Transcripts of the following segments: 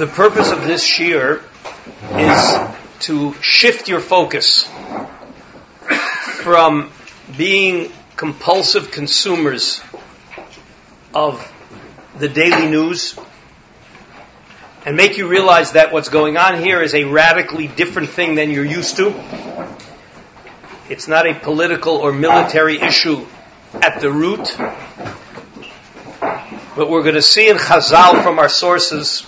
The purpose of this shiur is to shift your focus from being compulsive consumers of the daily news and make you realize that what's going on here is a radically different thing than you're used to. It's not a political or military issue at the root. But we're going to see in Chazal from our sources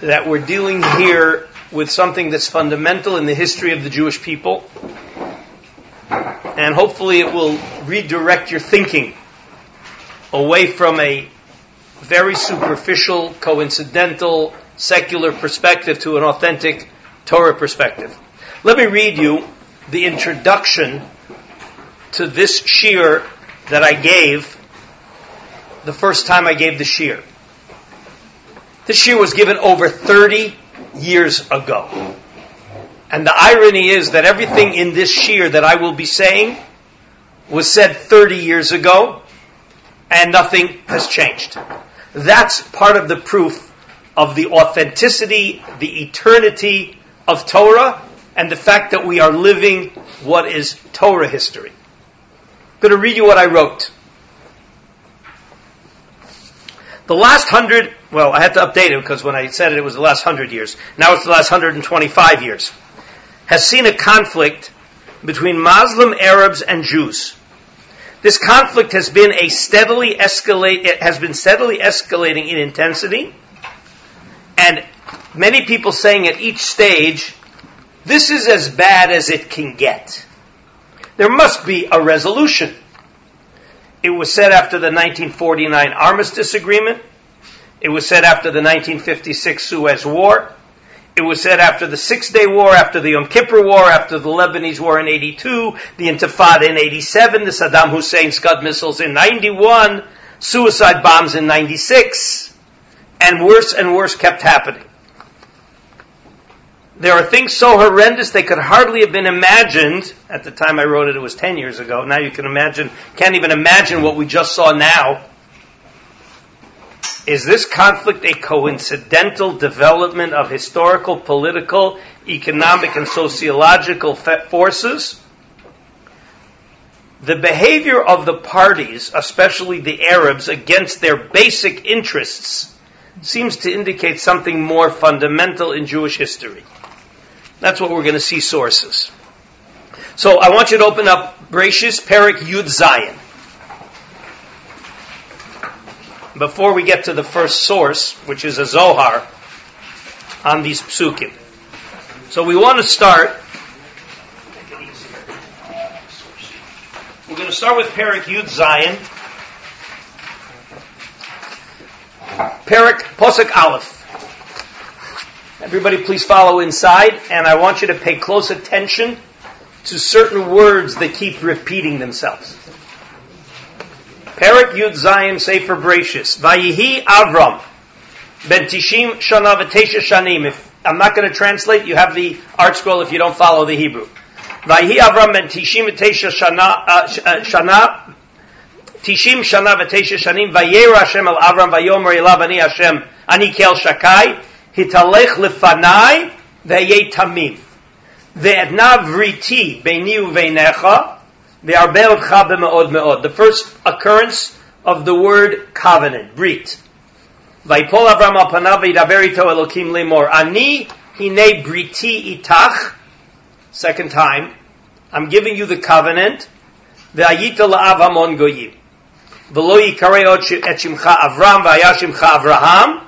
that we're dealing here with something that's fundamental in the history of the Jewish people. And hopefully it will redirect your thinking away from a very superficial, coincidental, secular perspective to an authentic Torah perspective. Let me read you the introduction to this shiur that I gave the first time I gave the shiur. This shiur was given over 30 years ago. And the irony is that everything in this shiur that I will be saying was said 30 years ago and nothing has changed. That's part of the proof of the authenticity, the eternity of Torah, and the fact that we are living what is Torah history. I'm going to read you what I wrote. The last hundred, well, I had to update it because when I said it, it was the last hundred years. Now it's the last 125 years. Has seen a conflict between Muslim Arabs and Jews. This conflict has been a steadily escalate, it has been steadily escalating in intensity, and many people saying at each stage, this is as bad as it can get. There must be a resolution. It was said after the 1949 Armistice Agreement. It was said after the 1956 Suez War. It was said after the Six Day War, after the Yom Kippur War, after the Lebanese War in 82, the Intifada in 87, the Saddam Hussein Scud missiles in 91, suicide bombs in 96, and worse and worse kept happening. There are things so horrendous they could hardly have been imagined. At the time I wrote it, it was 10 years ago. Now you can imagine, can't even imagine what we just saw now. Is this conflict a coincidental development of historical, political, economic, and sociological forces? The behavior of the parties, especially the Arabs, against their basic interests seems to indicate something more fundamental in Jewish history. That's what we're going to see sources. So I want you to open up Bereshis Perik Yud Zayin. Before we get to the first source, which is a Zohar, on these psukim. So we want to start. We're going to start with Perik Yud Zayin. Perik Posik Aleph. Everybody please follow inside, and I want you to pay close attention to certain words that keep repeating themselves. Perik Yud Zayin Sefer Bereshis. Vayihi Avram. Ben Tishim Shana V'Tesha Shanim. If I'm not going to translate, you have the ArtScroll if you don't follow the Hebrew. Vayihi Avram Ben Tishim V'Tesha Shana, uh, uh Shana Tishim Shana V'Tesha Shanim. Vayer Hashem El Avram Vayomer Elav Ani Hashem Ani Kel Shakai. Hitalech lefanai ve'ye tamim. Ve'edna vriti beini uvenecha ve'arbeotcha b'me'od me'od. The first occurrence of the word covenant, brit. Vaypol Avram al panav ve'daber Elokim lemor. Ani hine briti itach. Second time. I'm giving you the covenant. Ve'ayita la'av hamon goyim. V'lo yikarei et shimcha Avram ve'ayashimcha Avraham.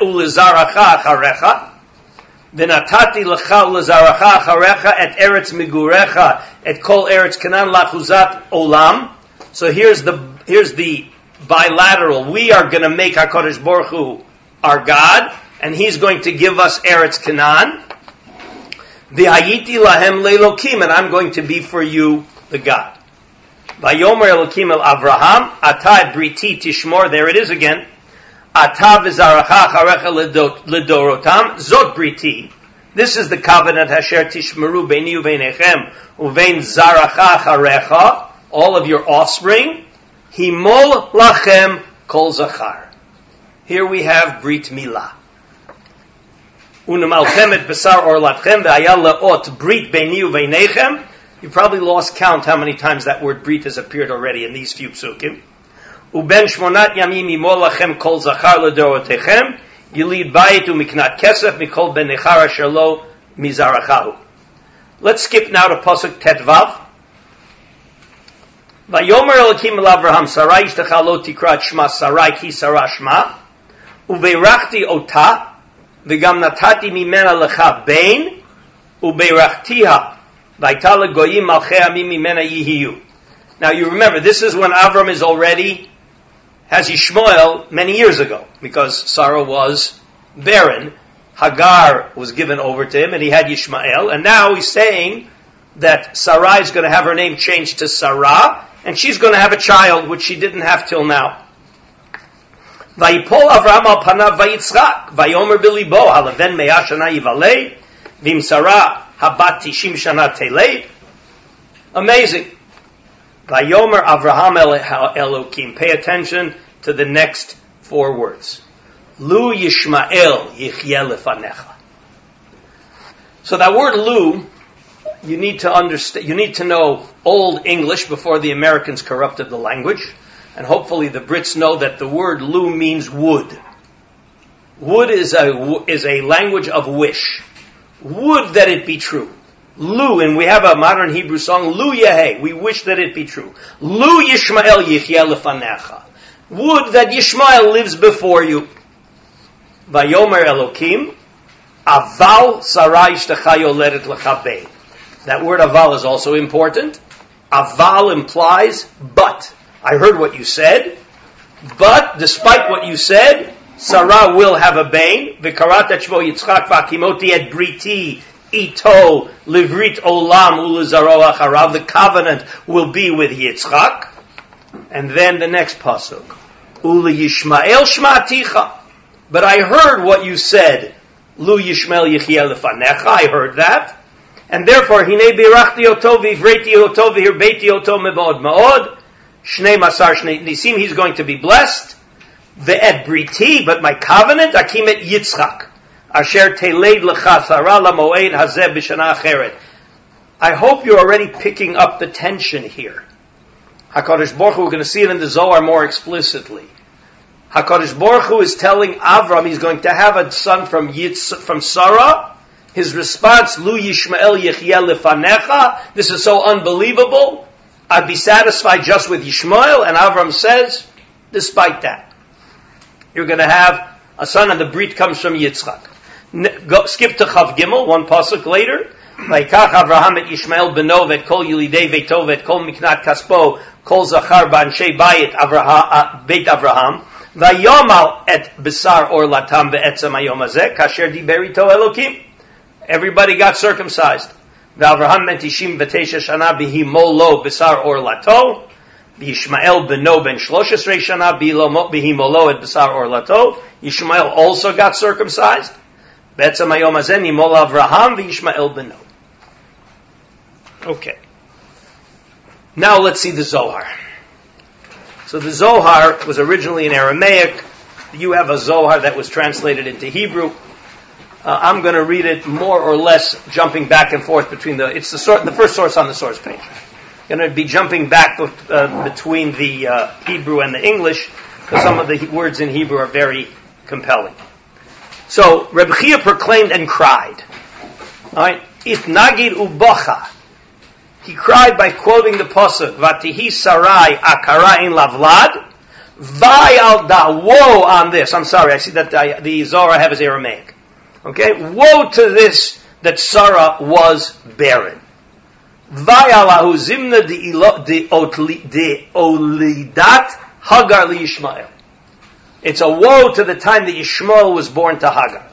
ulizaracha acharecha, ונתתי לך ולזרעך אחריך את ארץ מגוריך, את כל ארץ כנען לאחוזת olam. So here's the, here's the bilateral. We are going to make HaKadosh Baruch Hu our God, and he's going to give us Eretz Canaan. V'hayiti lahem leilokim, and I'm going to be for you the God. Vayomer Elokim el Avraham, ata briti tishmor, there it is again. Ata v'zaracha charecha lidorotam, zot briti. This is the covenant Hasher tishmeru beini uveinechem uvein zaracha charecha, all of your offspring. Himol lachem kol zachar. Here we have Brit Milah. Unamalchem et besar or latchem ve'ayal le'ot brit beini uveinechem. You probably lost count how many times that word brit has appeared already in these few psukim. Uben shmonat yamim imol lachem kol zachar ledorotechem. Yilid bayit umiknat kesef mikol ben nechara shalo mizarachahu. Let's skip now to pasuk tetvav. Vayomer Elokim el Avraham Sarai ishtachal lo tikrat shma Sarai ki Sarah shma ubeirachti ota v'gam natati mimena lecha bein ubeirachtiha v'ayta legoyim malchei amim mimena yihiyu. Now you remember, this is when Avram is already, has Yishmael many years ago, because Sarah was barren. Hagar was given over to him, and he had Yishmael, and now he's saying that Sarai is going to have her name changed to Sarah, and she's going to have a child, which she didn't have till now. Panav vayitzchak, vayomer bilibo, halaven me'ah shana yivalei, vim Sarah habat tishim shana telei. Amazing. Vayomer Avraham el Elokim. Pay attention to the next four words. Lu Yishmael lefanecha. So that word Lu you need to understand, you need to know Old English before the Americans corrupted the language. And hopefully the Brits know that the word lu means would. Would is a, is a language of wish. Would that it be true. Lu, and we have a modern Hebrew song, Lu Yehe, we wish that it be true. Lu Yishmael Yichya lefanecha. Would that Yishmael lives before you. Vayomer Elokim, Aval Sarai Shtechayo Leret Lechabei. That word aval is also important. Aval implies but. I heard what you said, but despite what you said, Sarah will have a bane. V'karat shmo Yitzchak v'akimoti et briti ito livrit olam ulazaro acharav. The covenant will be with Yitzchak. And then the next pasuk. Uli Yishmael shmaticha. But I heard what you said. Lu Yishmael yichiel lefanecha. I heard that. And therefore, hine birachti oto v'ivreti oto v'hirbeiti oto mevod ma'od. Shnei masar shnei nisim, he's going to be blessed. Ve'et briti, but my covenant, akim et yitzchak. Asher teleid lechasara lamoed hazeh b'shana acheret. I hope you're already picking up the tension here. HaKadosh Baruch Hu, we're going to see it in the Zohar more explicitly. HaKadosh Baruch Hu is telling Avram he's going to have a son from Yitz, from Sarah, his response, Lu Yishmael Yechiel Lefanecha, this is so unbelievable. I'd be satisfied just with Yishmael, and Avram says, despite that, you're going to have a son, and the Brit comes from Yitzchak. Go, skip to Chav Gimel, one pasuk later. Vaikach Avraham et Yishmael kol vet kol miknat kaspo kol zachar bayit uh, Beit Avraham vayomal et besar or latam ve'etzem hazeh kasher Elokim Everybody got circumcised. Mentishim v'tesha shana b'sar or lato. Yishmael beno ben shloshes et b'sar or lato. Yishmael also got circumcised. Okay. Now let's see the Zohar. So the Zohar was originally in Aramaic. You have a Zohar that was translated into Hebrew. Uh, I'm going to read it more or less, jumping back and forth between the. It's the, sor- the first source on the source page. I'm going to be jumping back uh, between the uh, Hebrew and the English because some of the words in Hebrew are very compelling. So Reb Chia proclaimed and cried. All right, itnagid ubocha. He cried by quoting the pasuk Vatihi Sarai Akara in Lavlad. Vayal da. Woe on this. I'm sorry. I see that the, Zohar I have is Aramaic. Okay? Woe to this that Sarah was barren. Vayalahu zimna de olidat Hagar li Yishmael. It's a woe to the time that Yishmael was born to Hagar.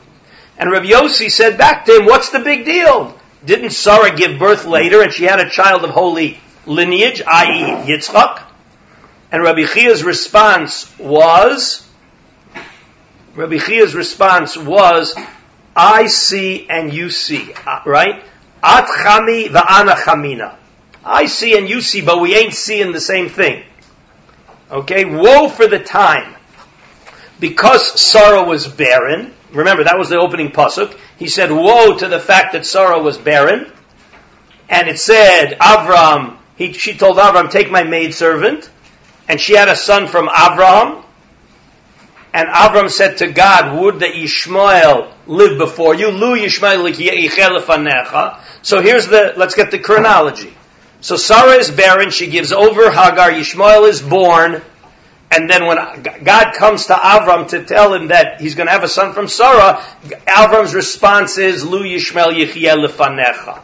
And Rabbi Yossi said back to him, what's the big deal? Didn't Sarah give birth later and she had a child of holy lineage, i.e. Yitzchak? And Rabbi Chia's response was, Rabbi Chia's response was, I see and you see, uh, right? At chami va'ana chamina. I see and you see, but we ain't seeing the same thing. Okay, woe for the time. Because Sarah was barren, remember that was the opening pasuk, he said, woe to the fact that Sarah was barren. And it said, Avram, he, she told Avram, take my maidservant. And she had a son from Avram. And Avram said to God, would that Ishmael live before you. Lu Yishmael So here's the, let's get the chronology. So Sarah is barren, she gives over Hagar, Ishmael is born, and then when God comes to Avram to tell him that he's going to have a son from Sarah, Avram's response is, Lu Yishmael Yechiyeh lefanecha.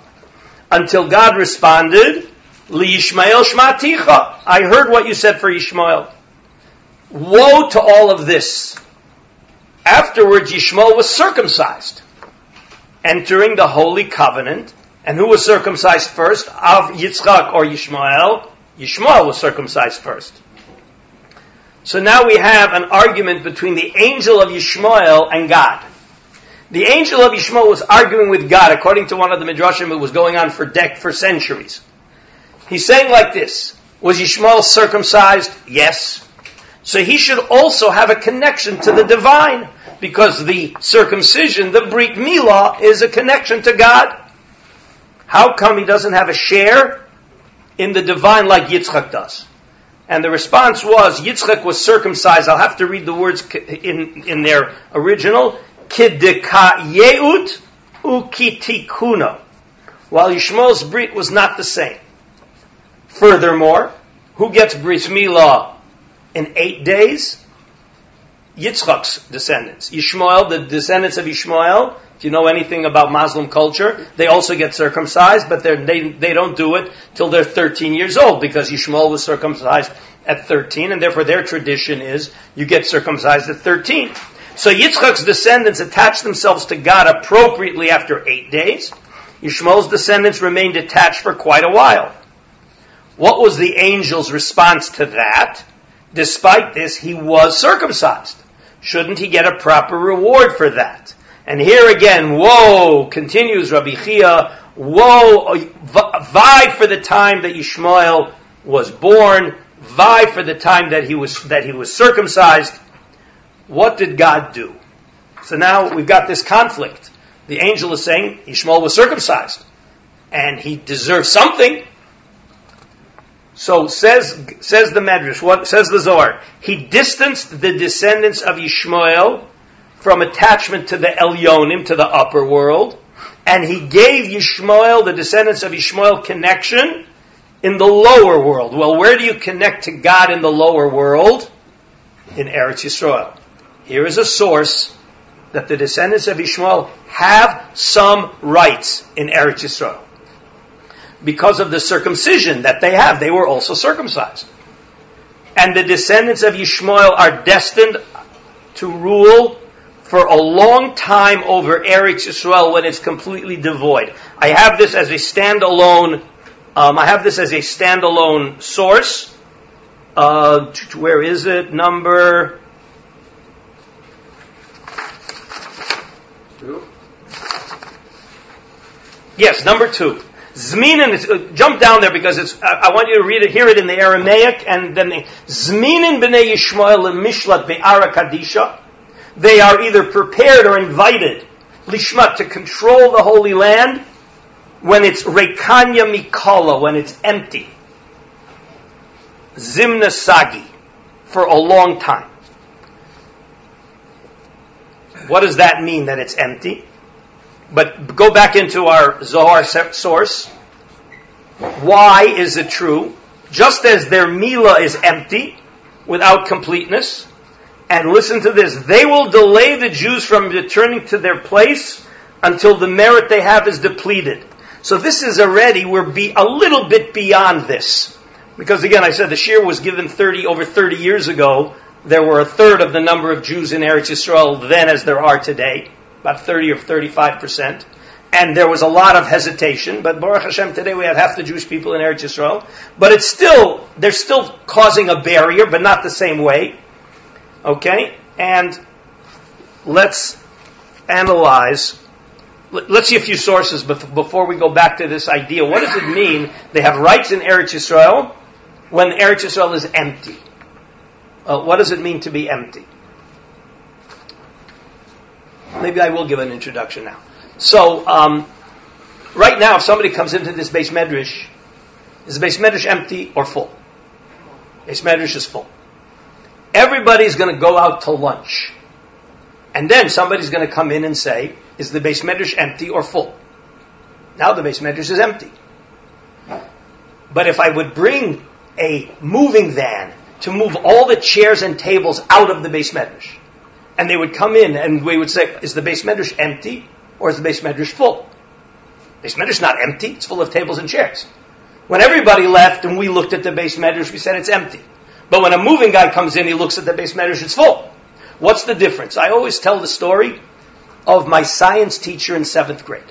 Until God responded, Li Yishmael shmaticha. I heard what you said for Ishmael. Woe to all of this. Afterwards, Yishmael was circumcised, entering the holy covenant, and who was circumcised first? Av Yitzchak or Yishmael? Yishmael was circumcised first. So now we have an argument between the angel of Yishmael and God. The angel of Yishmael was arguing with God, according to one of the midrashim. It was going on for dec- for centuries. He's saying like this: Was Yishmael circumcised? Yes. So he should also have a connection to the divine, because the circumcision, the Brit Milah, is a connection to God. How come he doesn't have a share in the divine like Yitzchak does? And the response was, Yitzchak was circumcised. I'll have to read the words in, in their original. Kidika yeut ukitikuna. While Yishmael's Brit was not the same. Furthermore, who gets Brit Milah in eight days? Yitzchak's descendants. Yishmael, the descendants of Yishmael, if you know anything about Muslim culture, they also get circumcised, but they, they don't do it till they're 13 years old because Yishmael was circumcised at 13 and therefore their tradition is you get circumcised at 13. So Yitzchak's descendants attached themselves to God appropriately after eight days. Yishmael's descendants remained attached for quite a while. What was the angel's response to that? Despite this, he was circumcised. Shouldn't he get a proper reward for that? And here again, woe, continues Rabbi Chia, woe, vie for the time that Yishmael was born, vie for the time that he was, that he was circumcised. What did God do? So now we've got this conflict. The angel is saying Ishmael was circumcised and he deserves something. So says says the Medrash, what says the Zohar? He distanced the descendants of Ishmael from attachment to the Elyonim, to the upper world, and he gave Yishmael, the descendants of Ishmael, connection in the lower world. Well, where do you connect to God in the lower world? In Eretz Yisrael. Here is a source that the descendants of Ishmael have some rights in Eretz Yisrael because of the circumcision that they have. They were also circumcised. And the descendants of Yishmael are destined to rule for a long time over Eretz Yisrael when it's completely devoid. I have this as a standalone. Um, I have this as a standalone source. Uh, where is it? Number. Two. Yes, number two. Zminin, uh, jump down there because it's, I, I, want you to read it, hear it in the Aramaic, and then the, Zminin b'nei Yishmael mishlat be'ara kadisha. They are either prepared or invited, lishmat, to control the Holy Land when it's rekanya mikala, when it's empty. Zimna sagi, for a long time. What does that mean that it's empty? But go back into our Zohar source. Why is it true? Just as their Mila is empty, without completeness, and listen to this, they will delay the Jews from returning to their place until the merit they have is depleted. So this is already, we're be, a little bit beyond this. Because again, I said the shiur was given 30, over 30 years ago. There were a third of the number of Jews in Eretz Yisrael then as there are today. about 30 or 35 percent. And there was a lot of hesitation, but Baruch Hashem, today we have half the Jewish people in Eretz Yisrael. But it's still, they're still causing a barrier, but not the same way. Okay? And let's analyze let's see a few sources before we go back to this idea. What does it mean they have rights in Eretz Yisrael when Eretz Yisrael is empty? Uh, what does it mean to be empty? Maybe I will give an introduction now. So, um, right now, if somebody comes into this beis medrash, is the beis medrash empty or full? Beis medrash is full. Everybody's going to go out to lunch. And then somebody's going to come in and say, is the beis medrash empty or full? Now the beis medrash is empty. But if I would bring a moving van to move all the chairs and tables out of the beis medrash, and they would come in and we would say, is the beis medrash empty or is the beis medrash full? Beis medrash is not empty; it's full of tables and chairs. When everybody left and we looked at the beis medrash, we said it's empty. But when a moving guy comes in, he looks at the beis medrash, it's full. What's the difference? I always tell the story of my science teacher in seventh grade.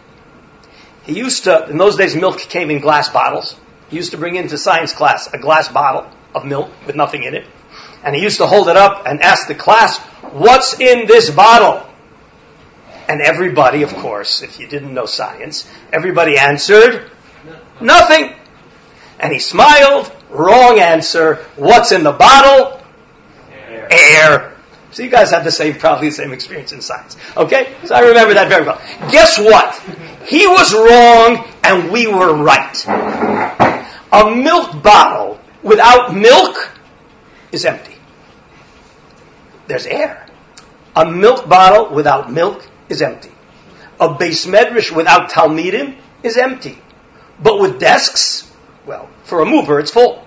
He used to, in those days, milk came in glass bottles. He used to bring into science class a glass bottle of milk with nothing in it. And he used to hold it up and ask the class, what's in this bottle? And everybody, of course, if you didn't know science, everybody answered, nothing. And he smiled, wrong answer. What's in the bottle? Air. Air. So you guys have the same, probably the same experience in science. Okay? So I remember that very well. Guess what? He was wrong and we were right. A milk bottle without milk is empty. There's air. A milk bottle without milk is empty. A beis medrash without talmidim is empty. But with desks, well, for a mover, it's full.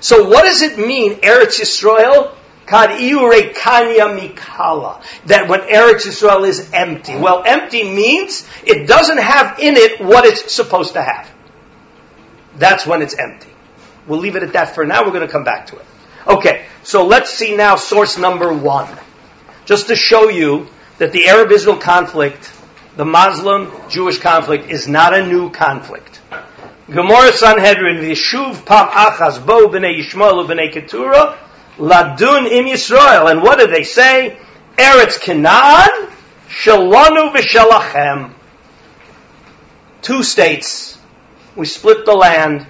So what does it mean, Eretz Yisrael Kad kanya mikala. That when Eretz Yisrael is empty. Well, empty means it doesn't have in it what it's supposed to have. That's when it's empty. We'll leave it at that for now. We're going to come back to it. Okay, so let's see now source number one. Just to show you that the Arab-Israel conflict, the Muslim-Jewish conflict, is not a new conflict. Gemara Sanhedrin, Vishuv Pam Achaz Bo B'nei Yishmael B'nei Keturah, Ladun im Yisrael. And what do they say? Eretz Canaan, Shalanu v'Shalachem. Two states. We split the land.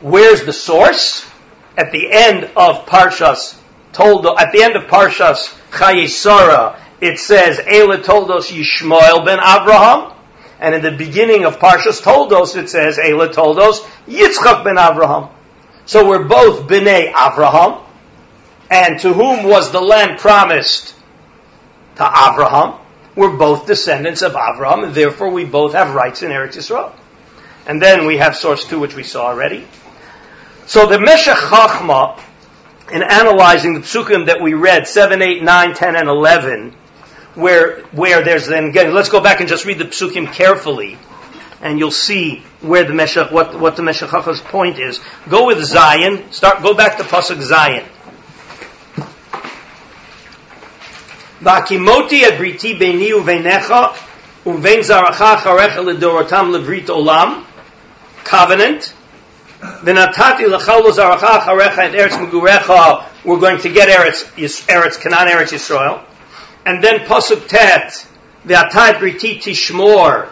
Where's the source? At the end of Parshas told at the end of Parshas Chayesara, it says Ela Toldos Yishmael ben Abraham, and in the beginning of Parshas Toldos it says Ela Toldos Yitzchak ben Abraham. So we're both bnei Abraham, and to whom was the land promised? To Abraham. We're both descendants of Abraham, and therefore we both have rights in Eretz Yisrael. And then we have source two, which we saw already. So the Meshech Chachma, in analyzing the psukim that we read, 7, 8, 9, 10, and 11, where, where there's then again, let's go back and just read the psukim carefully, and you'll see where the Meshach, what, what the Meshech Chachma's point is. Go with Zayin, start, go back to Pasuk Zayin. Vakimoti abriti beni uvenecha uven zaracha charecha ledorotam levrit olam. Covenant. V'natati lecha lo zaracha charecha et eretz megurecha. We're going to get Eretz, Eretz Canaan, Eretz Yisrael. And then Pasuk Tet, V'atad briti tishmor.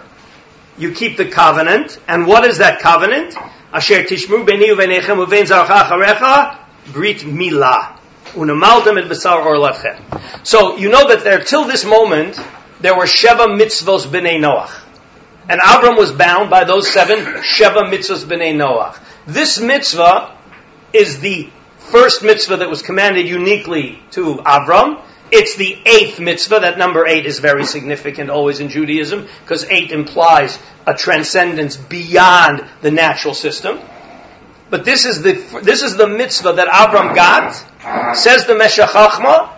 You keep the covenant. And what is that covenant? Asher tishmu b'ni u'venechem u'v'en zaracha brit milah. Unamaltem et b'sar. So you know that there, till this moment, there were Sheva mitzvos b'nei Noach. And Abram was bound by those seven Sheva mitzvos b'nei Noach. This mitzvah is the first mitzvah that was commanded uniquely to Abram. It's the eighth mitzvah. That number eight is very significant always in Judaism because eight implies a transcendence beyond the natural system. But this is the this is the mitzvah that Avram got. Says the Meshech Chachma.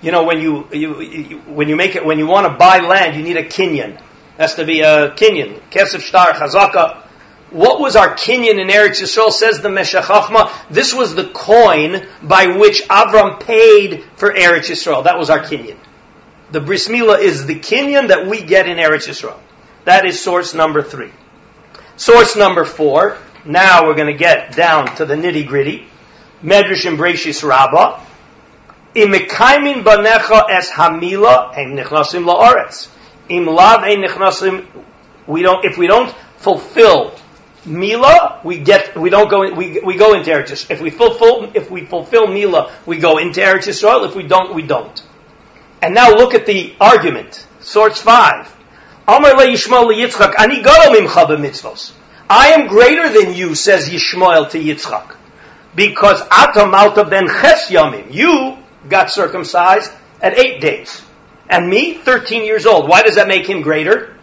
You know when you, you, you, when you make it when you want to buy land, you need a kinyan. Has to be a kinyan. Kesef shtar chazaka. What was our kinyan in Eretz Yisrael? Says the Meshech Chachma. This was the coin by which Avram paid for Eretz Yisrael. That was our kinyan. The bris milah is the kinyan that we get in Eretz Yisrael. That is source number three. Source number four. Now we're going to get down to the nitty gritty. Medrash and Breshis Rabbah. Imekaimin banecha es hamila ein nichnasim. Im lav ein nichnasim. We don't. If we don't fulfill Mila, we get, we don't go, in, we, we go into Eretz Yisrael. If we fulfill, if we fulfill Mila, we go into Eretz Yisrael. If we don't, we don't. And now look at the argument. Source 5. Amar le Yishmael Yitzchak, ani mimcha b'mitzvos. I am greater than you, says Yishmael to Yitzchak. Because atam alta ben ches yamim. You got circumcised at eight days. And me, 13 years old. Why does that make him greater?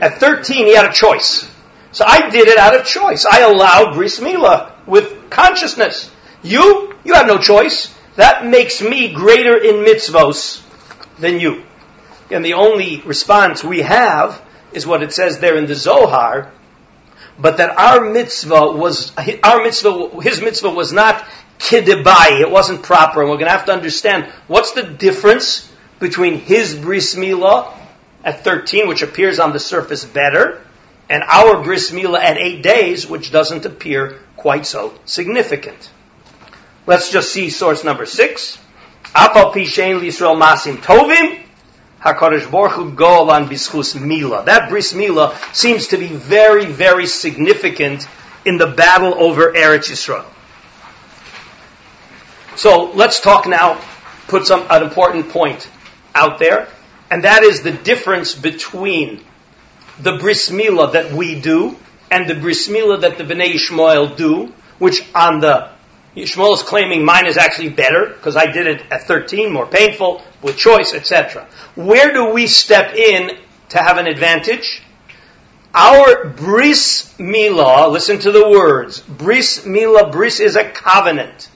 At 13, he had a choice. So I did it out of choice. I allowed bris milah with consciousness. You, you have no choice. That makes me greater in mitzvos than you. And the only response we have is what it says there in the Zohar, but that our mitzvah was, our mitzvah, his mitzvah was not kidebai, it wasn't proper, and we're going to have to understand what's the difference between his bris milah at 13, which appears on the surface better, and our bris milah at 8 days, which doesn't appear quite so significant. Let's just see source number six. Apal Yisrael masim tovim. Hakadosh Baruch bischus. That bris mila seems to be very, very significant in the battle over Eretz Yisrael. So let's talk now. Put some an important point out there, and that is the difference between the bris mila that we do and the bris mila that the Bnei Yishmael do, which on the Yishmael is claiming mine is actually better because I did it at 13, more painful, with choice, etc. Where do we step in to have an advantage? Our bris milah, listen to the words, bris milah, bris is a covenant.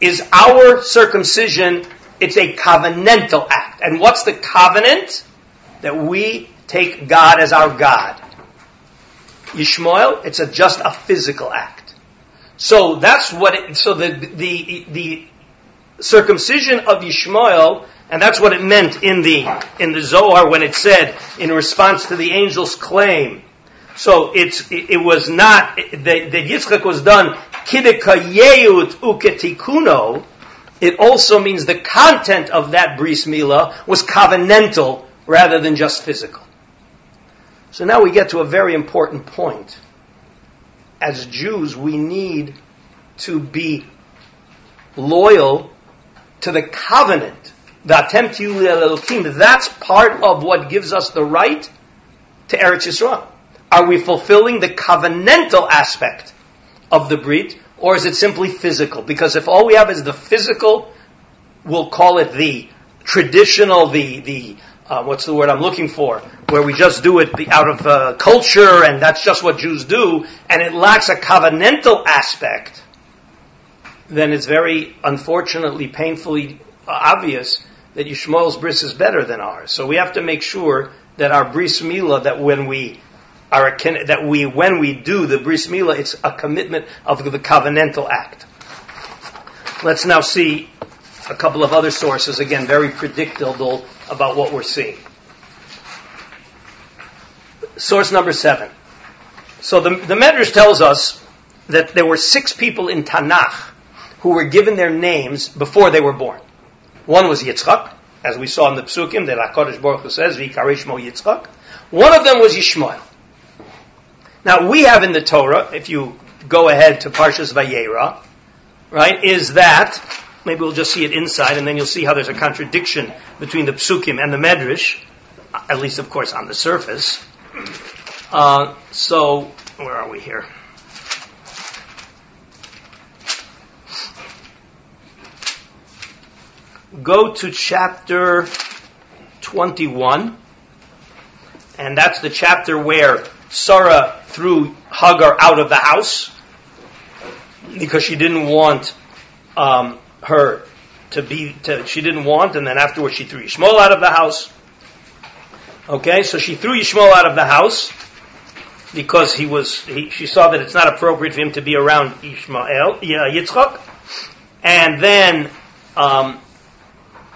Is our circumcision, it's a covenantal act. And what's the covenant? That we take God as our God. Yishmael, it's a, just a physical act. So that's what it, so the, the, the circumcision of Yishmael, and that's what it meant in the, in the Zohar when it said, in response to the angel's claim. So it's, it, it was not, that, Yitzchak was done, kidekayeyut uketikuno, it also means the content of that bris milah was covenantal rather than just physical. So now we get to a very important point as Jews, we need to be loyal to the covenant. The That's part of what gives us the right to Eretz Yisrael. Are we fulfilling the covenantal aspect of the brit, or is it simply physical? Because if all we have is the physical, we'll call it the traditional, the the uh, what's the word I'm looking for, where we just do it out of uh, culture and that's just what Jews do, and it lacks a covenantal aspect, then it's very unfortunately, painfully obvious that Yishmael's bris is better than ours. So we have to make sure that our bris milah, that when we are a, that we when we do the bris milah, it's a commitment of the covenantal act. Let's now see a couple of other sources, again, very predictable about what we're seeing. Source number seven. So the, the Medrash tells us that there were six people in Tanakh who were given their names before they were born. One was Yitzchak, as we saw in the Psukim that HaKadosh Baruch Hu says, V'karishmo Yitzchak. One of them was Yishmael. Now we have in the Torah, if you go ahead to Parshas Vayera, right, is that Maybe we'll just see it inside, and then you'll see how there's a contradiction between the psukim and the medrash, at least, of course, on the surface. Uh, so, where are we here? Go to chapter 21, and that's the chapter where Sarah threw Hagar out of the house because she didn't want um, her to be, to, she didn't want, and then afterwards she threw Yishmael out of the house. Okay, so she threw Yishmael out of the house because he was, he, she saw that it's not appropriate for him to be around Ishmael, Yitzchak. And then, um,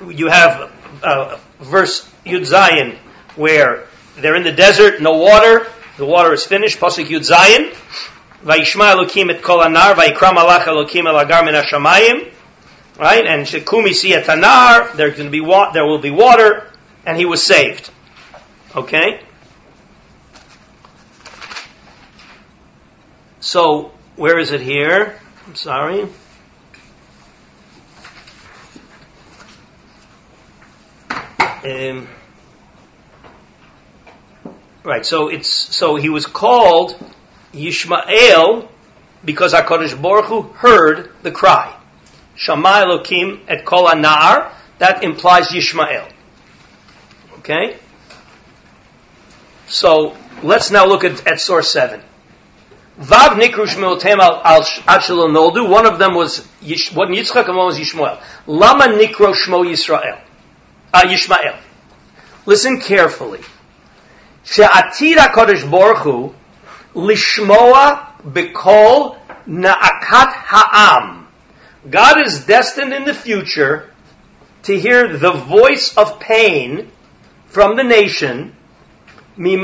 you have uh, verse Yud Zayin where they're in the desert, no water, the water is finished, Pasuk Yud Zayin, Vayishma Elokim et kol anar, Vayikram alach Elokim el agar min right? And et anar, there's going to be wa- there will be water, and he was saved. Okay? So, where is it here? I'm sorry. Um, right, so it's so he was called Yishmael because Hakadosh Baruch Hu heard the cry. Shama Elokim et Kol Anar. That implies Yishmael. Okay. So let's now look at, at source seven. Vav Nikru Shmuel al Noldu. One of them was what Yitzchak and one was Yishmael. Lama Nikro Shmo Yisrael. Uh, Yishmael. Listen carefully. She'atid HaKadosh Baruch Hu lishmoa bekol na'akat ha'am. God is destined in the future to hear the voice of pain from the nation. In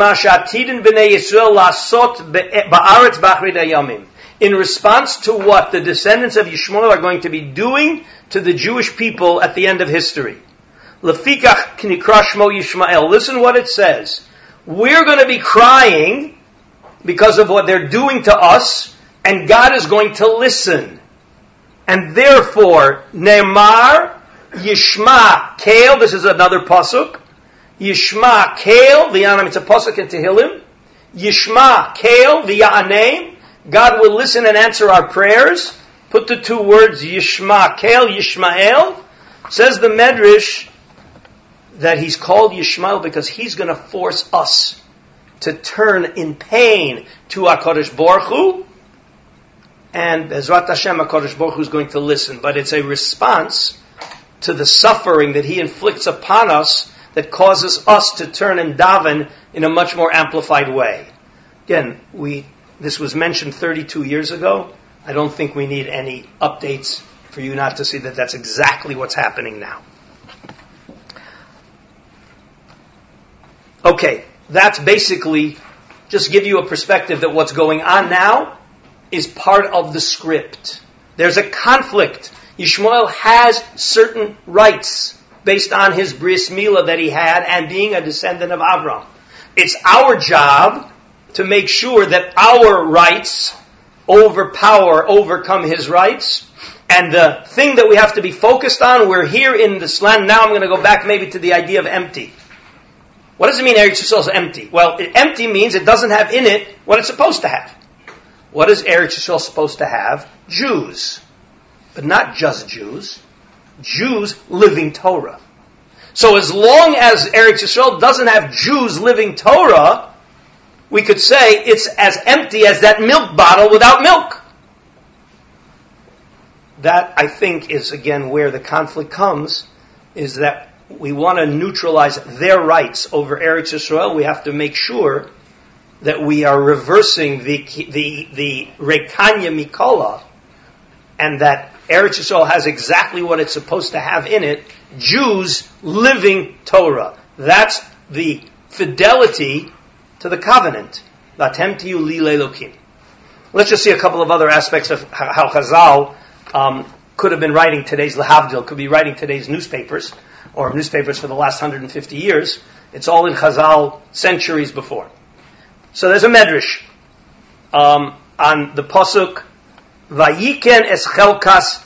response to what the descendants of Yishmael are going to be doing to the Jewish people at the end of history. Listen what it says. We're going to be crying because of what they're doing to us, and God is going to listen. And therefore, Ne'mar Yishma this is another pasuk. Yishma Kale, V'yanam, it's a pasuk in Tehillim. Yishma Kale, V'ya'anem, God will listen and answer our prayers. Put the two words Yishma Kale, Yishmael. Says the Medrash that he's called Yishmael because he's going to force us to turn in pain to HaKadosh Baruch Hu. And Bezrat Hashem, HaKadosh Baruch Hu is going to listen. But it's a response to the suffering that he inflicts upon us that causes us to turn and daven in a much more amplified way. Again, we, this was mentioned 32 years ago. I don't think we need any updates for you not to see that that's exactly what's happening now. Okay, that's basically just give you a perspective that what's going on now is part of the script. There's a conflict. Yishmael has certain rights based on his bris milah that he had and being a descendant of Avram. It's our job to make sure that our rights overpower, overcome his rights. And the thing that we have to be focused on, we're here in this land. Now I'm going to go back maybe to the idea of empty. What does it mean Eretz Yisrael is empty? Well, empty means it doesn't have in it what it's supposed to have. What is Eretz Yisrael supposed to have? Jews. But not just Jews. Jews living Torah. So as long as Eretz Yisrael doesn't have Jews living Torah, we could say it's as empty as that milk bottle without milk. That, I think, is again where the conflict comes, is that we want to neutralize their rights over Eretz Yisrael, we have to make sure that we are reversing the the the Rekanya Mikola, and that Eretz Yisrael has exactly what it's supposed to have in it: Jews living Torah. That's the fidelity to the covenant. Let's just see a couple of other aspects of how Chazal um, could have been writing today's Lahavdil, could be writing today's newspapers or newspapers for the last 150 years. It's all in Chazal centuries before. So there's a medrash um, on the pasuk Vayiken es chelkas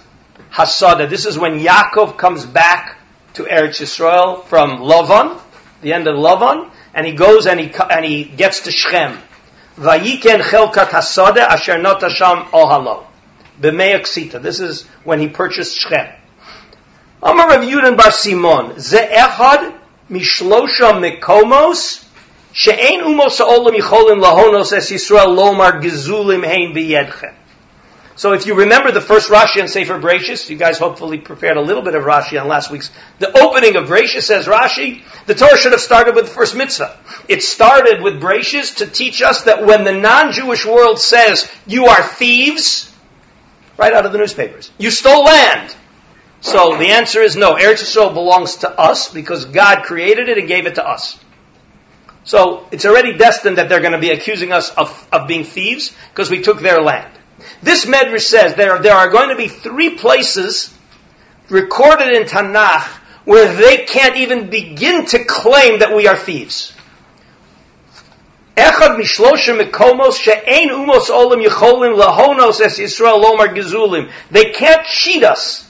hasada. This is when Yaakov comes back to Eretz Yisrael from Lavan, the end of Lavan, and he goes and he and he gets to Shechem. Vayiken chelkat hasada asher notasham ohalo. B'meyaksita. This is when he purchased Shechem. Amar Rav Yudin Bar Simon, ze echad mishlosha mikomos, es Yisrael lomar hein. So if you remember the first Rashi on Sefer Bereshis, you guys hopefully prepared a little bit of Rashi on last week's. The opening of Bereshis says Rashi, the Torah should have started with the first mitzvah. It started with Bereshis to teach us that when the non-Jewish world says, you are thieves, right out of the newspapers, you stole land, So the answer is no. Eretz Yisrael belongs to us because God created it and gave it to us. So it's already destined that they're going to be accusing us of, of being thieves because we took their land. This Medrash says there, there are going to be three places recorded in Tanakh where they can't even begin to claim that we are thieves. Echad mishlosha mekomos she'ein umos olim lahonos es Yisrael lomar. They can't cheat us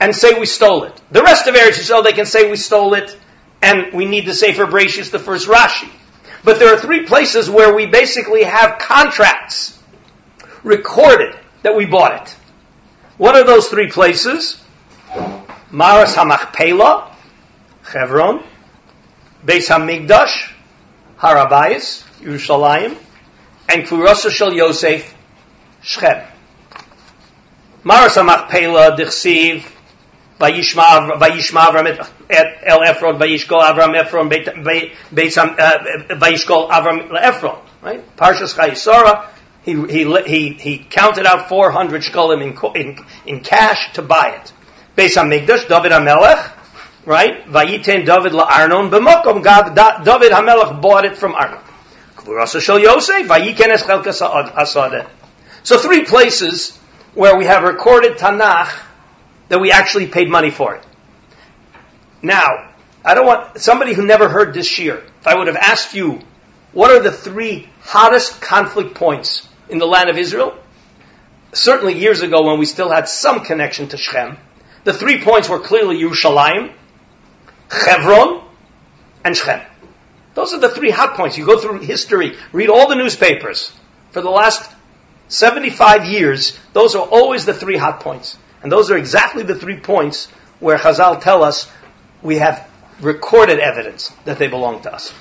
and say we stole it. The rest of Eretz Yisrael, they can say we stole it, and we need to say for Bereshis the first Rashi. But there are three places where we basically have contracts recorded that we bought it. What are those three places? Maras Hamachpela, Chevron, Beis Hamikdash, Harabayis, Yerushalayim, and K'vurasa Shel Yosef, Shechem. Maras Hamachpela, Dichsiv, Vayishma Avram at El Ephron, Vayishkol Avram Ephron, uh, Vayishkol Avram Ephron, right? Parshas Chayei Sarah, he, he, he, he counted out 400 shkolim in, in, in cash to buy it. Beis Hamikdash, David Hamelech, right? Vayiten David la'arnon b'mokom. David Hamelech bought it from Arnon. K'vurasa shel Yosef, Vayiken es chelkas So three places where we have recorded Tanakh that we actually paid money for it. Now, I don't want somebody who never heard this year. If I would have asked you, what are the three hottest conflict points in the land of Israel? Certainly years ago when we still had some connection to Shechem, the three points were clearly Yerushalayim, Hebron, and Shechem. Those are the three hot points. You go through history, read all the newspapers. For the last 75 years, those are always the three hot points. And those are exactly the three points where Chazal tell us we have recorded evidence that they belong to us.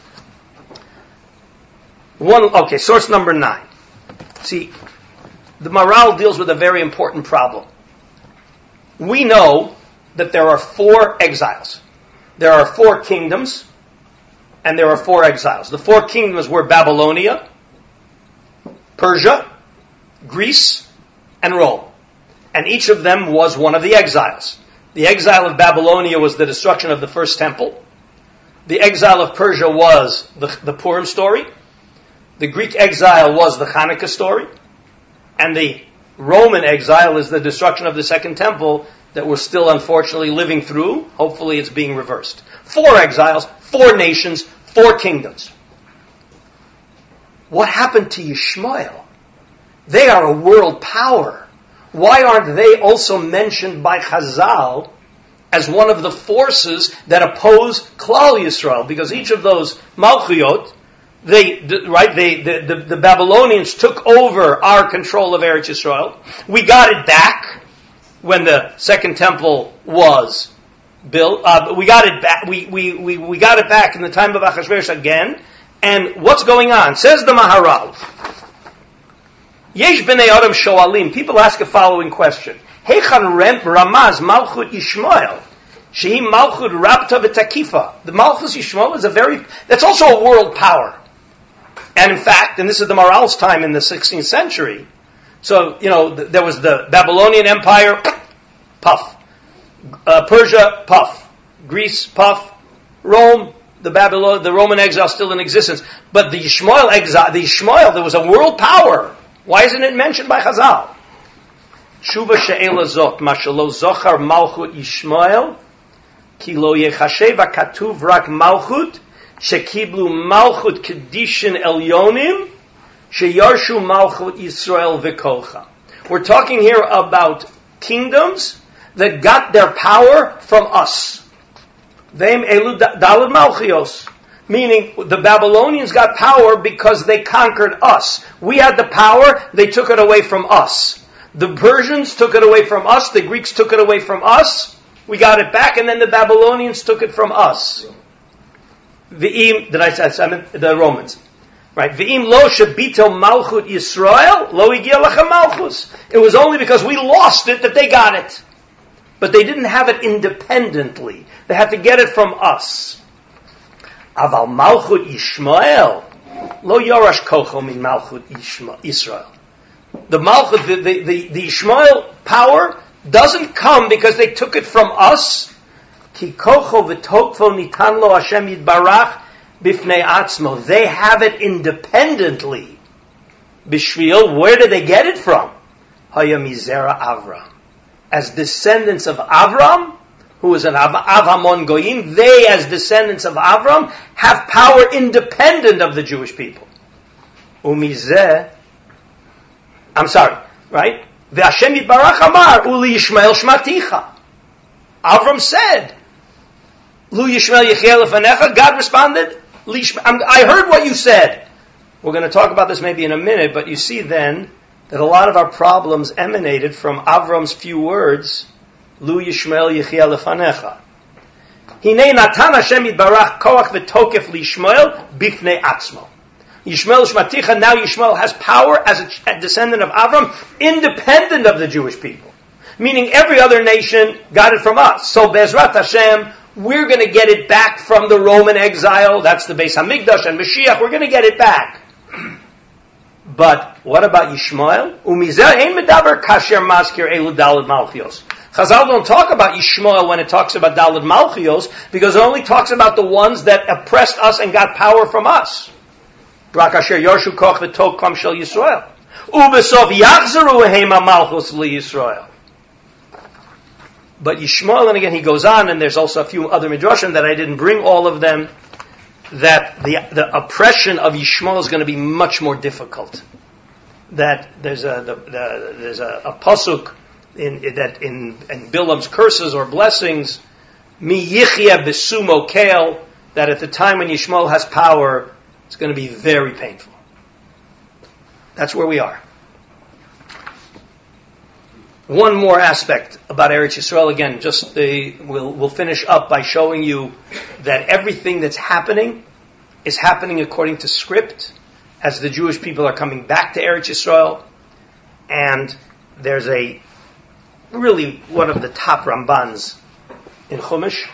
One, okay, source number nine. See, the Maharal deals with a very important problem we know that there are four exiles. There are four kingdoms, and there are four exiles. The four kingdoms were Babylonia, Persia, Greece, and Rome. And each of them was one of the exiles. The exile of Babylonia was the destruction of the first temple. The exile of Persia was the, the Purim story. The Greek exile was the Hanukkah story. And the Roman exile is the destruction of the second temple that we're still unfortunately living through. Hopefully it's being reversed. Four exiles, four nations, four kingdoms. What happened to Yishmael? They are a world power. Why aren't they also mentioned by Chazal as one of the forces that oppose Klal Yisrael? Because each of those Malchiot, they, right, they, the, the, the, Babylonians took over our control of Eretz Yisrael. We got it back when the second temple was built. Uh, we got it back. We, we, we, we got it back in the time of Achashverosh again. And what's going on? Says the Maharal. Yesh b'nei adam shoalim. People ask a following question. Hechan rem ramaz malchut Yishmael. Shehi malchut rapta v'takifa. The malchus Yishmael is a very, that's also a world power. And in fact, and this is the Maharal's time in the 16th century, so, you know, there was the Babylonian Empire, puff. Uh, Persia, puff. Greece, puff. Rome, the Babylon, the Roman exile still in existence. But the Ishmael exile, the Ishmael, there was a world power. Why isn't it mentioned by Chazal? Shuva she'ela zot, mashalo zochar malchut Ishmael, ki lo yechashev katuv rak malchut, shekiblu malchut kedishin elyonim, sheyarshu malchut Yisrael v'kolcha. We're talking here about kingdoms that got their power from us. Them elu daled malchios. Meaning, the Babylonians got power because they conquered us. We had the power, they took it away from us. The Persians took it away from us, the Greeks took it away from us, we got it back, and then the Babylonians took it from us. The did I say, the Romans. Right? V'im lo shabito malchut Yisrael, lo malchus. It was only because we lost it that they got it. But they didn't have it independently. They had to get it from us. Aval malchut Yishmael, lo yorash kocho min malchut Yisrael. The malchut, the, the, the, the Ishmael power doesn't come because they took it from us. Ki kocho v'tokvo nitan lo Hashem yitbarach bifnei atzmo. They have it independently. Bishvil, where did they get it from? Hayamizera Avram. As descendants of Avram, who is an Av- Avamon Goyim, they as descendants of Avram have power independent of the Jewish people. Umizeh, I'm sorry, right? V'Hashem Yitbarach Amar, Uli Yishmael Shmaticha. Avram said, Lu Yishmael Yechiel Lefanecha, God responded, I heard what you said. We're going to talk about this maybe in a minute, but you see then that a lot of our problems emanated from Avram's few words, Lu Yishmael Yechiel Lefanecha. Hine natan Hashem Yitbarach koach v'tokef lishmael bifnei atzmo. Yishmael Shmaticha, now Yishmael has power as a descendant of Avram, independent of the Jewish people. Meaning every other nation got it from us. So Bezrat Hashem, we're going to get it back from the Roman exile. That's the Beis Hamikdash and Mashiach. We're going to get it back. But what about Yishmael? Umizeh ein medaber kasher maskir elu daled malchios. Chazal don't talk about Yishmael when it talks about daled malchios because it only talks about the ones that oppressed us and got power from us. But Yishmael, and again he goes on, and there's also a few other midrashim that I didn't bring all of them, that the, the oppression of Yishmael is going to be much more difficult. That there's a, the, the, there's a, a pasuk in, that in, in Bilam's curses or blessings, mi yichya kale, that at the time when Yishmael has power, it's going to be very painful. That's where we are. One more aspect about Eretz Yisrael. Again, just the, we'll, we'll finish up by showing you that everything that's happening is happening according to script as the Jewish people are coming back to Eretz Yisrael. And there's a really one of the top Rambans in Chumash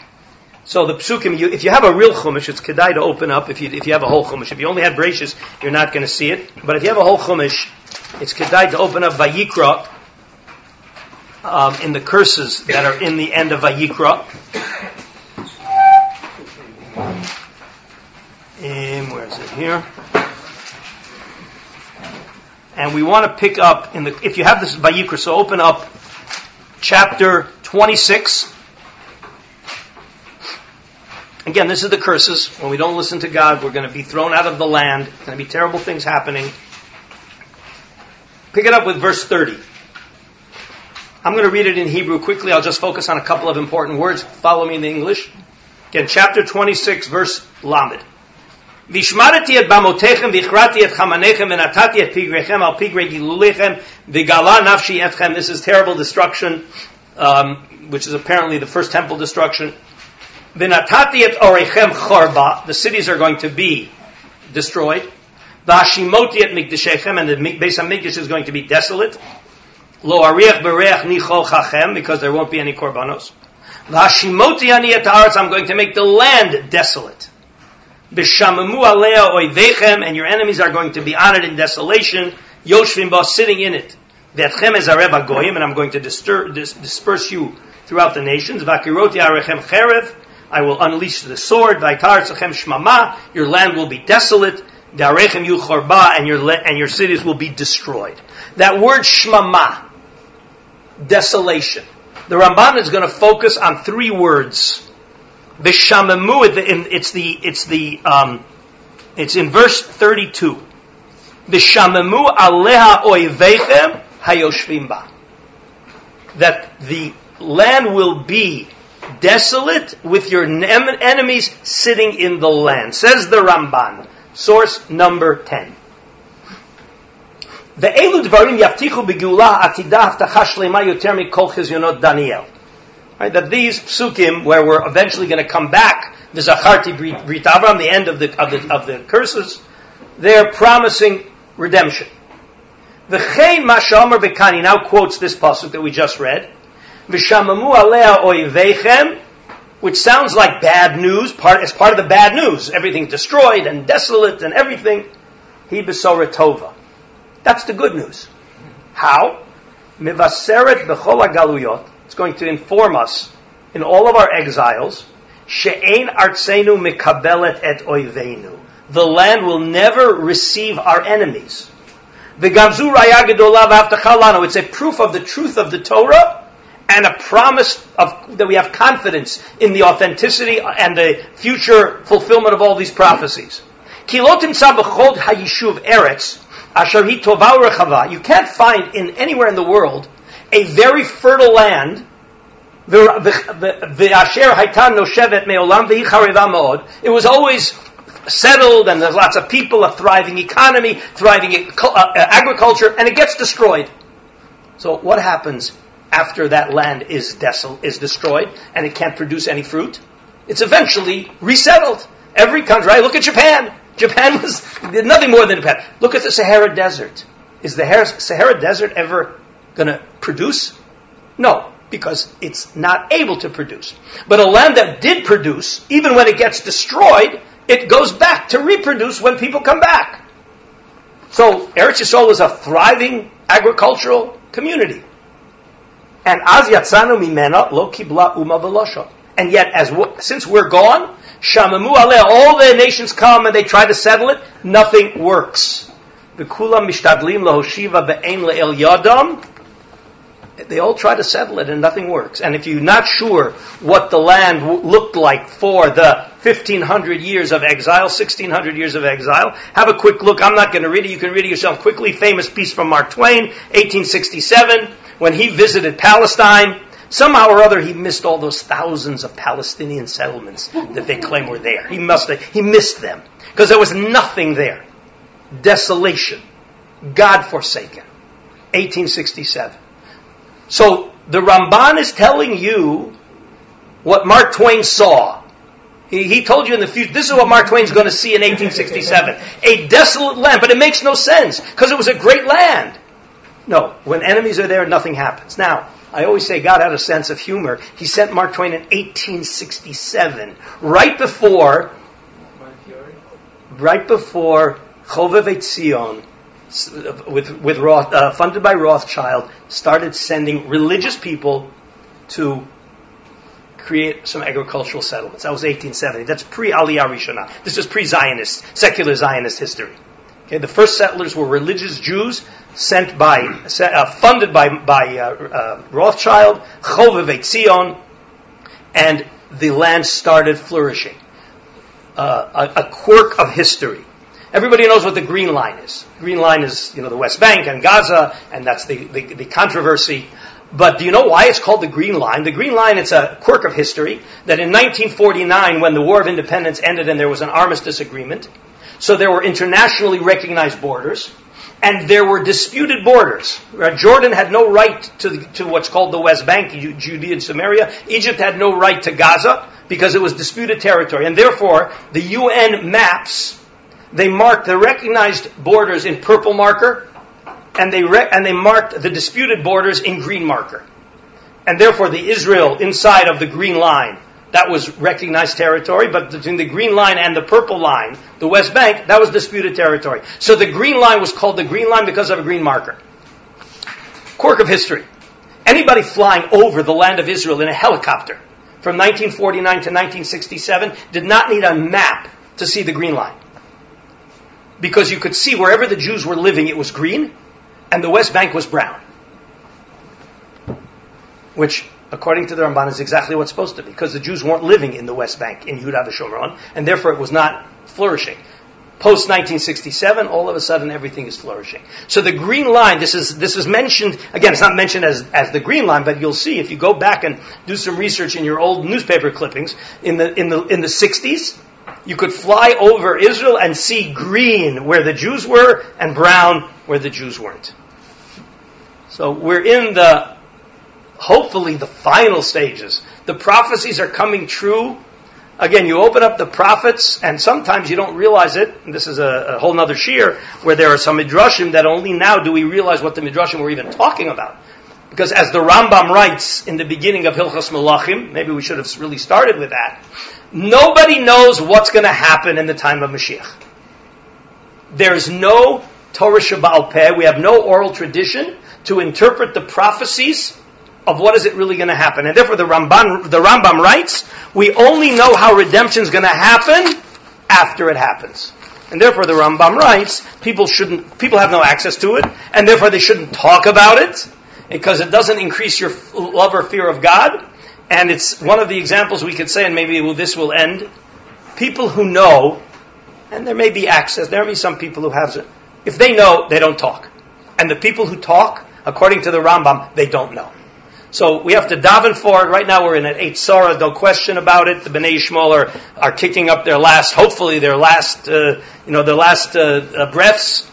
so the psukim, you, if you have a real chumash, it's kedai to open up. If you if you have a whole chumash, if you only have bracious, you're not going to see it. But if you have a whole chumash, it's kedai to open up Vayikra um, in the curses that are in the end of Vayikra. Um, where is it here? And we want to pick up in the if you have this Vayikra, so open up chapter twenty six. Again, this is the curses. When we don't listen to God, we're going to be thrown out of the land. There's going to be terrible things happening. Pick it up with verse 30. I'm going to read it in Hebrew quickly. I'll just focus on a couple of important words. Follow me in the English. Again, chapter 26, verse Lamed. Vishmarati et bamotechem, vichrati et chamanechem, venatati et pigrechem, al pigre gilulechem, vigala nafshi. This is terrible destruction, um, which is apparently the first temple destruction. V'natati et orechem chorba. The cities are going to be destroyed. V'ashimoti et mikdeshechem. And the base of HaMikdash is going to be desolate. Lo ariach bereach nichol chachem. Because there won't be any korbanos. V'ashimoti ani et. I'm going to make the land desolate. B'shamamu alea oivechem. And your enemies are going to be honored in desolation. Yoshvim ba sitting in it. V'etchem ez goyim. And I'm going to disperse you throughout the nations. V'akiroti arechem cherev. I will unleash the sword. shmama. Your land will be desolate. Darechem yu chorba, and your and your cities will be destroyed. That word shmama, desolation. The Ramban is going to focus on three words. Bishamemu, it's the it's the um, it's in verse thirty-two. Bishamemu aleha oivechem hayoshvim ba. That the land will be desolate with your enemies sitting in the land. Says the Ramban. Source number 10. ואלו דברים יבטיחו בגאולה עתידה הבטחה שלמה יותר מכל חזיונות דניאל. Right, that these psukim, where we're eventually going to come back, the Zacharti Brit Avram, the end of the, of the, of the curses, they're promising redemption. V'chein Mashamer Bekani now quotes this pasuk that we just read. V'shamamu alea oivechem, which sounds like bad news, part, as part of the bad news. Everything destroyed and desolate and everything. He besora tova. That's the good news. How? Mivaseret b'chol galuyot. It's going to inform us in all of our exiles. She'ein artzenu mikabelet et oivenu. The land will never receive our enemies. V'gamzu raya gedolav avtachalanu. It's a proof of the truth of the Torah and a promise of, that we have confidence in the authenticity and the future fulfillment of all these prophecies. Kilotim hayishuv asher you can't find in anywhere in the world a very fertile land it was always settled and there's lots of people, a thriving economy, thriving uh, uh, agriculture, and it gets destroyed. So what happens after that land is is destroyed and it can't produce any fruit? It's eventually resettled. Every country, right? Look at Japan. Japan was nothing more than Japan. Look at the Sahara Desert. Is the Sahara Desert ever going to produce? No, because it's not able to produce. But a land that did produce, even when it gets destroyed, it goes back to reproduce when people come back. So Eretz Yisrael is a thriving agricultural community. And az yatzanu mimena lo kibla uma And yet, as since we're gone, shamamu aleh, all the nations come and they try to settle it, nothing works. V'kulam mishtadlim lahoshiva be'en le'el yadam, they all try to settle it and nothing works. And if you're not sure what the land w- looked like for the 1500 years of exile, 1600 years of exile, have a quick look. I'm not going to read it. You can read it yourself quickly. Famous piece from Mark Twain, 1867, when he visited Palestine. Somehow or other, he missed all those thousands of Palestinian settlements that they claim were there. He must have, he missed them because there was nothing there. Desolation. God forsaken. 1867. So the Ramban is telling you what Mark Twain saw. He, he told you in the future, this is what Mark Twain's going to see in 1867. A desolate land, but it makes no sense because it was a great land. No, when enemies are there, nothing happens. Now, I always say God had a sense of humor. He sent Mark Twain in 1867, right before, right before Chovev Zion, with, with Roth, uh, funded by Rothschild, started sending religious people to create some agricultural settlements. That was 1870. That's pre-Aliyah Rishonah. This is pre-Zionist, secular Zionist history. Okay, the first settlers were religious Jews sent by, uh, funded by, by uh, uh, Rothschild, Chovev Zion, and the land started flourishing. Uh, a, a quirk of history. Everybody knows what the Green Line is. Green Line is, you know, the West Bank and Gaza, and that's the, the, the controversy. But do you know why it's called the Green Line? The Green Line, it's a quirk of history that in 1949, when the War of Independence ended and there was an armistice agreement, so there were internationally recognized borders, and there were disputed borders. Jordan had no right to, to what's called the West Bank, Judea and Samaria. Egypt had no right to Gaza because it was disputed territory. And therefore, the UN maps they marked the recognized borders in purple marker, and they re- and they marked the disputed borders in green marker. And therefore, the Israel inside of the green line that was recognized territory, but between the green line and the purple line, the West Bank, that was disputed territory. So the green line was called the green line because of a green marker. Quirk of history. Anybody flying over the land of Israel in a helicopter from 1949 to 1967 did not need a map to see the green line because you could see wherever the Jews were living, it was green, and the West Bank was brown. Which, according to the Ramban, is exactly what's supposed to be, because the Jews weren't living in the West Bank, in Yehuda v'Shomron, and therefore it was not flourishing. Post 1967, all of a sudden everything is flourishing. So the green line, this is, this is mentioned, again, it's not mentioned as, as the green line, but you'll see if you go back and do some research in your old newspaper clippings, in the, in the, in the 60s, you could fly over Israel and see green where the Jews were and brown where the Jews weren't. So we're in the, hopefully the final stages. The prophecies are coming true. Again, you open up the prophets, and sometimes you don't realize it. This is a, a whole other shiur where there are some midrashim that only now do we realize what the midrashim were even talking about. Because as the Rambam writes in the beginning of Hilchas Melachim, maybe we should have really started with that. Nobody knows what's going to happen in the time of Mashiach. There's no Torah Sheba'al Peh. We have no oral tradition to interpret the prophecies of what is it really going to happen. And therefore the Ramban, the Rambam writes, we only know how redemption is going to happen after it happens. And therefore the Rambam writes, people shouldn't, people have no access to it, and therefore they shouldn't talk about it, because it doesn't increase your love or fear of God. And it's one of the examples we could say, and maybe this will end. People who know, and there may be access, there may be some people who have it. If they know, they don't talk. And the people who talk, according to the Rambam, they don't know. So we have to daven for it. Right now we're in an eis tzarah, no question about it. The Bnei Yishmael are, are kicking up their last, hopefully their last, uh, you know, their last uh, uh, breaths.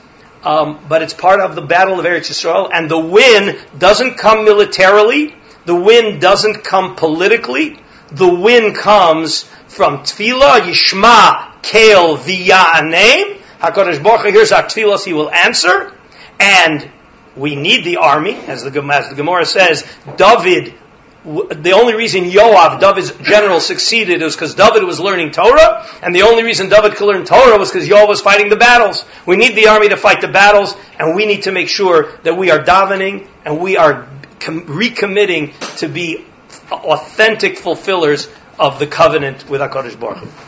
Um, but it's part of the battle of Eretz Yisrael, and the win doesn't come militarily. The win doesn't come politically. The win comes from Tefillah, Yishma, Kale, V'ya'anem. HaKadosh Baruch Hu hears our tefillas, He will answer. And we need the army, as the, as the Gemara says. David, the only reason Yoav, David's general, succeeded was because David was learning Torah, and the only reason David could learn Torah was because Yoav was fighting the battles. We need the army to fight the battles, and we need to make sure that we are davening and we are com- recommitting to be authentic fulfillers of the covenant with HaKadosh Baruch Hu.